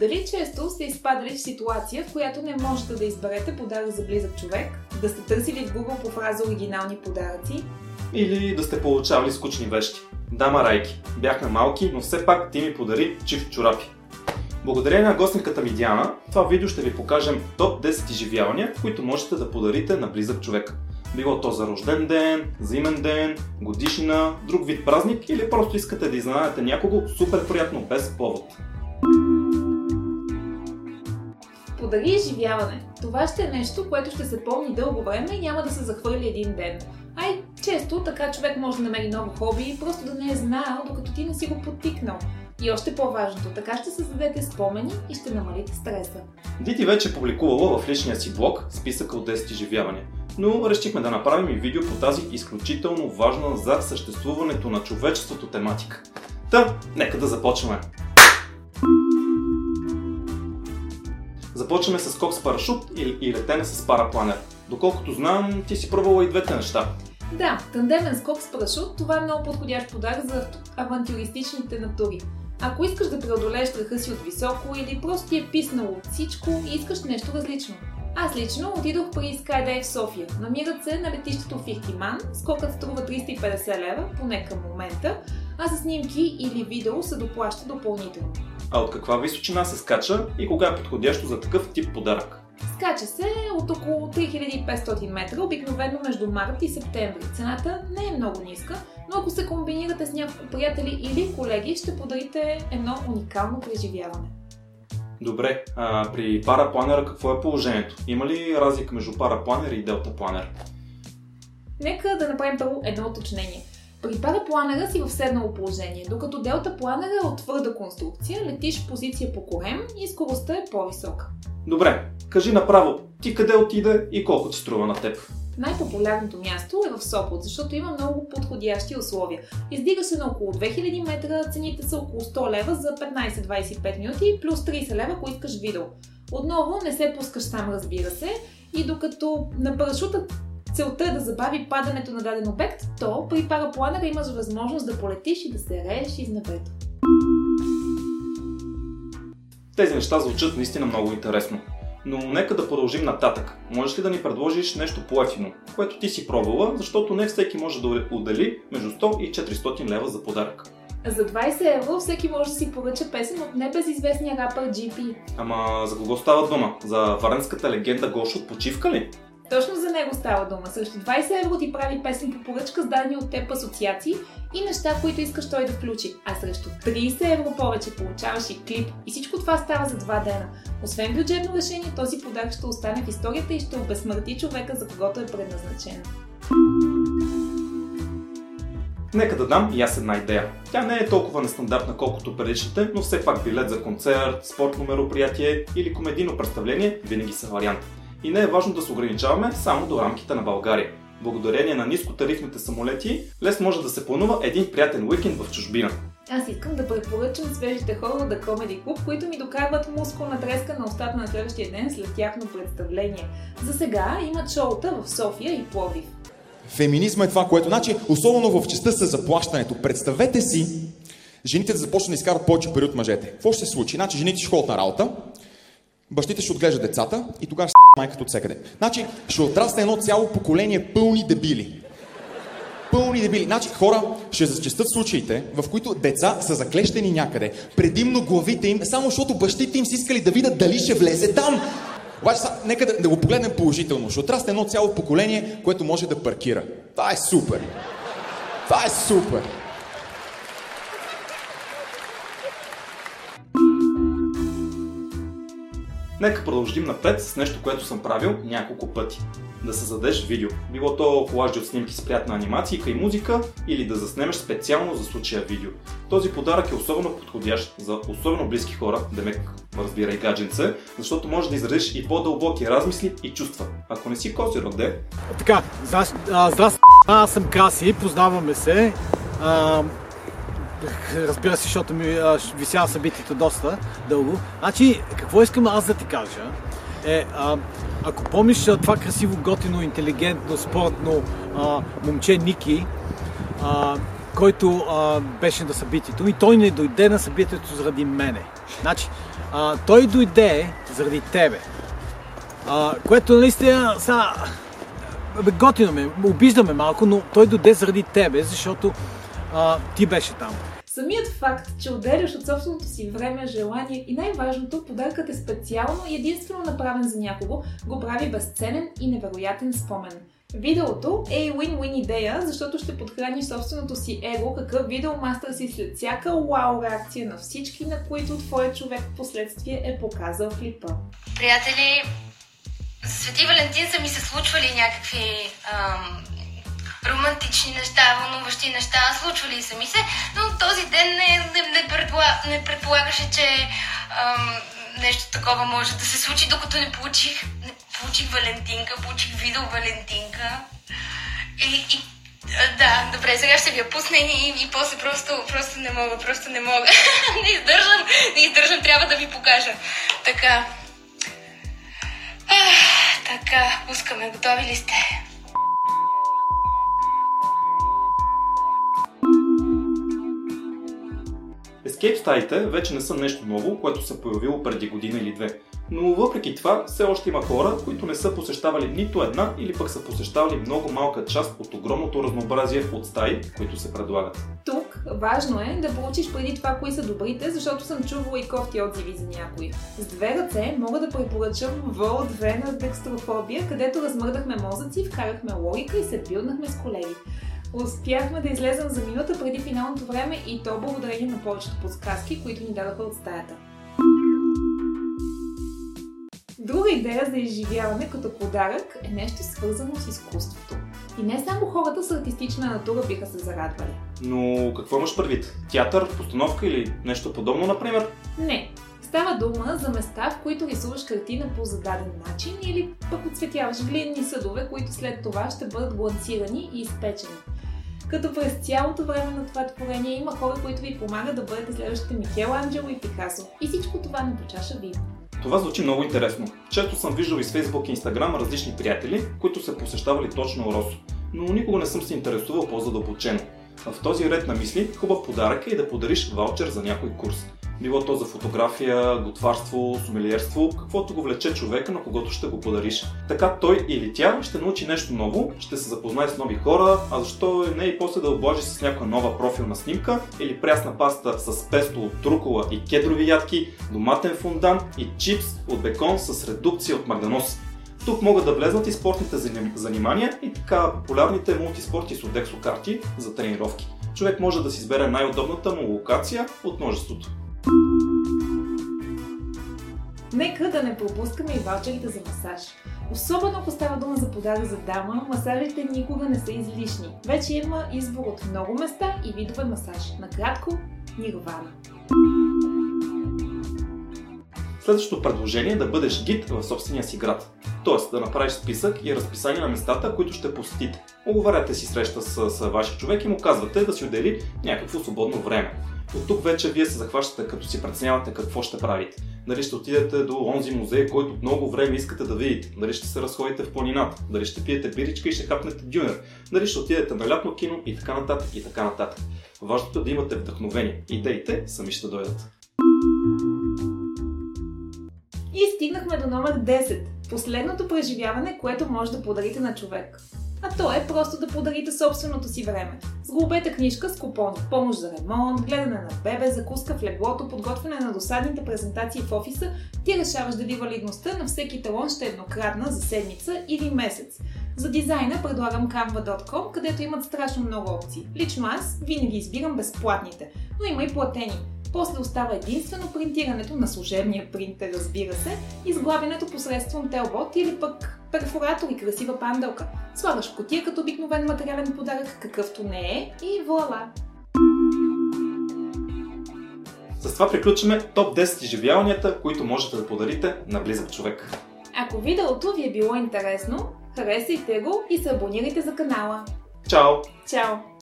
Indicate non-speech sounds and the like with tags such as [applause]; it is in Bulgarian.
Дали често сте изпадали в ситуация, в която не можете да изберете подарък за близък човек, да сте търсили в Google по фраза оригинални подаръци? Или да сте получавали скучни вещи. Дама Райки, бяхме малки, но все пак ти ми подари чифт чорапи. Благодарение на гостниката ми Диана, в това видео ще ви покажем топ 10 изживявания, които можете да подарите на близък човек. Било то за рожден ден, за имен ден, годишнина, друг вид празник или просто искате да изненадате някого супер приятно без повод. Подари изживяване. Това ще е нещо, което ще се помни дълго време и няма да се захвърли един ден. Ай, често така човек може да намери ново хоби, просто да не е знаел, докато ти не си го подтикнал. И още по-важното, така ще създадете спомени и ще намалите стреса. Дити вече е публикувала в личния си блог списъка от 10 изживявания, но решихме да направим и видео по тази изключително важна за съществуването на човечеството тематика. Та, нека да започваме! Започваме с скок с парашут и, и летене с парапланер. Доколкото знам, ти си пробвала и двете неща. Да, тандемен скок с парашут, това е много подходящ подарък за авантюристичните натури. Ако искаш да преодолееш страха си от високо или просто ти е писнало от всичко и искаш нещо различно. Аз лично отидох при Skydive в София. Намират се на летището в Ихтиман. Скокът струва 350 лева, поне към момента, а за снимки или видео се доплаща допълнително. А от каква височина се скача и кога е подходящо за такъв тип подарък? Скача се от около 3500 метра, обикновено между март и септември. Цената не е много ниска, но ако се комбинирате с няколко приятели или колеги, ще подарите едно уникално преживяване. Добре, а при парапланера какво е положението? Има ли разлика между парапланер и делтапланер? Нека да направим първо едно уточнение. При парапланера си в седнало положение, докато делтапланера е от твърда конструкция, летиш позиция по корем и скоростта е по-висока. Добре, кажи направо, ти къде отиде и колко ти струва на теб? Най-популярното място е в Сопот, защото има много подходящи условия. Издига се на около 2000 метра, цените са около 100 лева за 15-25 минути, плюс 30 лева, ако искаш видео. Отново не се пускаш сам, разбира се, и докато на парашута целта е да забави падането на даден обект, то при парапланера имаш възможност да полетиш и да се рееш из небето. Тези неща звучат наистина много интересно. Но нека да продължим нататък. Можеш ли да ни предложиш нещо по-ефино, което ти си пробвала, защото не всеки може да отдели между 100 и 400 лева за подарък? За 20 евро всеки може да си поръча песен от небезизвестния рапър GP. Ама за кого става дума? За варенската легенда Гош от почивка ли? Точно за него става дума. Срещу 20 евро ти прави песен по поръчка с дадени от теб асоциации и неща, които искаш той да включи. А срещу 30 евро повече получаваш и клип. И всичко това става за два дена. Освен бюджетно решение, този подарък ще остане в историята и ще обезсмърти човека, за когото е предназначен. Нека да дам и аз една идея. Тя не е толкова нестандартна, колкото предишните, но все пак билет за концерт, спортно мероприятие или комедийно представление винаги са вариант. И не е важно да се ограничаваме само до рамките на България. Благодарение на нискотарифните самолети, лес може да се планува един приятен уикенд в чужбина. Аз искам да препоръчам свежите хора The Comedy Club, които ми докарват мускулна треска на устата на следващия ден след тяхно представление. За сега имат шоута в София и Пловдив. Феминизма е това, което, значи, особено в частта с заплащането. Представете си, жените да започнат да изкарат повече пари от мъжете. Какво ще се случи? Значи, жените ще ходят на работа, бащите ще отглеждат децата и тогава ще майката от всекъде. Значи, ще отрасне едно цяло поколение пълни дебили. Пълни дебили. Значи, хора ще зачестят случаите, в които деца са заклещени някъде, предимно главите им, само защото бащите им си искали да видят дали ще влезе там. Обаче, са, нека да, да го погледнем положително. Ще отрасне едно цяло поколение, което може да паркира. Това е супер. Това е супер. Нека продължим напред с нещо, което съм правил няколко пъти. Да създадеш видео. Било то колажи от снимки с приятна анимация и музика или да заснемеш специално за случая видео. Този подарък е особено подходящ за особено близки хора, демек разбира и гадженце, защото може да изразиш и по-дълбоки размисли и чувства. Ако не си кози роде... Така, здрасти, аз съм Краси, познаваме се. А, разбира се, защото ми висява събитието доста дълго. Значи, какво искам аз да ти кажа е, а, ако помниш това красиво, готино, интелигентно, спортно а, момче Ники, а, който а, беше на събитието и той не дойде на събитието заради мене. Значи, а, той дойде заради тебе. А, което наистина са, готино ме, обиждаме малко, но той дойде заради тебе, защото а, ти беше там. Самият факт, че отделяш от собственото си време, желание и най-важното, подаръкът е специално и единствено направен за някого, го прави безценен и невероятен спомен. Видеото е и win-win идея, защото ще подхрани собственото си его, какъв видеомастър си след всяка вау реакция на всички, на които твоят човек в последствие е показал клипа. Приятели, за Свети Валентин са ми се случвали някакви ам, романтични неща, вълнуващи неща, случвали са ми се, но този ден не, не, не, предполаг, не предполагаше, че ам, нещо такова може да се случи, докато не получих, не получих Валентинка, получих видео Валентинка. И, и да, добре, сега ще ви я пусна и, и после просто, просто не мога, просто не мога. [laughs] не издържам, не издържам, трябва да ви покажа. Така. Ах, така, пускаме, готови ли сте? Escape стаите вече не са нещо ново, което се появило преди година или две. Но въпреки това, все още има хора, които не са посещавали нито една или пък са посещавали много малка част от огромното разнообразие от стаи, които се предлагат. Тук важно е да проучиш преди това кои са добрите, защото съм чувала и кофти отзиви за някои. С две ръце мога да препоръчам Вол 2 на декстрофобия, където размърдахме мозъци, вкарахме логика и се билднахме с колеги. Успяхме да излезем за минута преди финалното време и то благодарение на повечето подсказки, които ни дадаха от стаята. Друга идея за изживяване като подарък е нещо свързано с изкуството. И не само хората с артистична натура биха се зарадвали. Но какво имаш предвид? Театър, постановка или нещо подобно, например? Не. Става дума за места, в които рисуваш картина по зададен начин или пък отцветяваш глинни съдове, които след това ще бъдат гланцирани и изпечени. Като през цялото време на това творение има хора, които ви помагат да бъдете следващите Микел Анджело и Пикасо. И всичко това на почаша вино. Това звучи много интересно. Често съм виждал и с Facebook и Instagram различни приятели, които са посещавали точно Росо, но никога не съм се интересувал по-задълбочено. В този ред на мисли, хубав подарък е да подариш ваучер за някой курс. Било то за фотография, готварство, сумелиерство, каквото го влече човека, на когото ще го подариш. Така той или тя ще научи нещо ново, ще се запознае с нови хора, а защо не и после да облажи с някоя нова профилна снимка или прясна паста с песто от трукола и кедрови ядки, доматен фундан и чипс от бекон с редукция от магданоз. Тук могат да влезнат и спортните занимания и така популярните мултиспорти с Odexo карти за тренировки. Човек може да си избере най-удобната му локация от множеството. Нека да не пропускаме и ваучерите за масаж. Особено ако става дума за подарък за дама, масажите никога не са излишни. Вече има избор от много места и видове масаж. Накратко, Нирвана. Следващото предложение е да бъдеш гид в собствения си град. Тоест да направиш списък и разписание на местата, които ще посетите. Оговаряте си среща с, с вашия човек и му казвате да си отдели някакво свободно време. От тук вече вие се захващате, като си преценявате какво ще правите. Дали ще отидете до онзи музей, който много време искате да видите. Дали ще се разходите в планината. Дали ще пиете биричка и ще хапнете дюнер. Дали ще отидете на лятно кино и така нататък и така нататък. Важното е да имате вдъхновение. Идеите сами ще дойдат. И стигнахме до номер 10. Последното преживяване, което може да подарите на човек. А то е просто да подарите собственото си време. Сглобете книжка с купони, помощ за ремонт, гледане на бебе, закуска в леглото, подготвяне на досадните презентации в офиса, ти решаваш дали валидността на всеки талон ще е еднократна за седмица или месец. За дизайна предлагам canva.com, където имат страшно много опции. Лично аз винаги избирам безплатните, но има и платени. После остава единствено принтирането на служебния принтер, разбира се, и сглабянето посредством телбот или пък перфоратор и красива панделка. Слагаш котия като обикновен материален подарък, какъвто не е и вуала! С това приключваме топ 10 изживяванията, които можете да подарите на близък човек. Ако видеото ви е било интересно, харесайте го и се абонирайте за канала. Чао! Чао!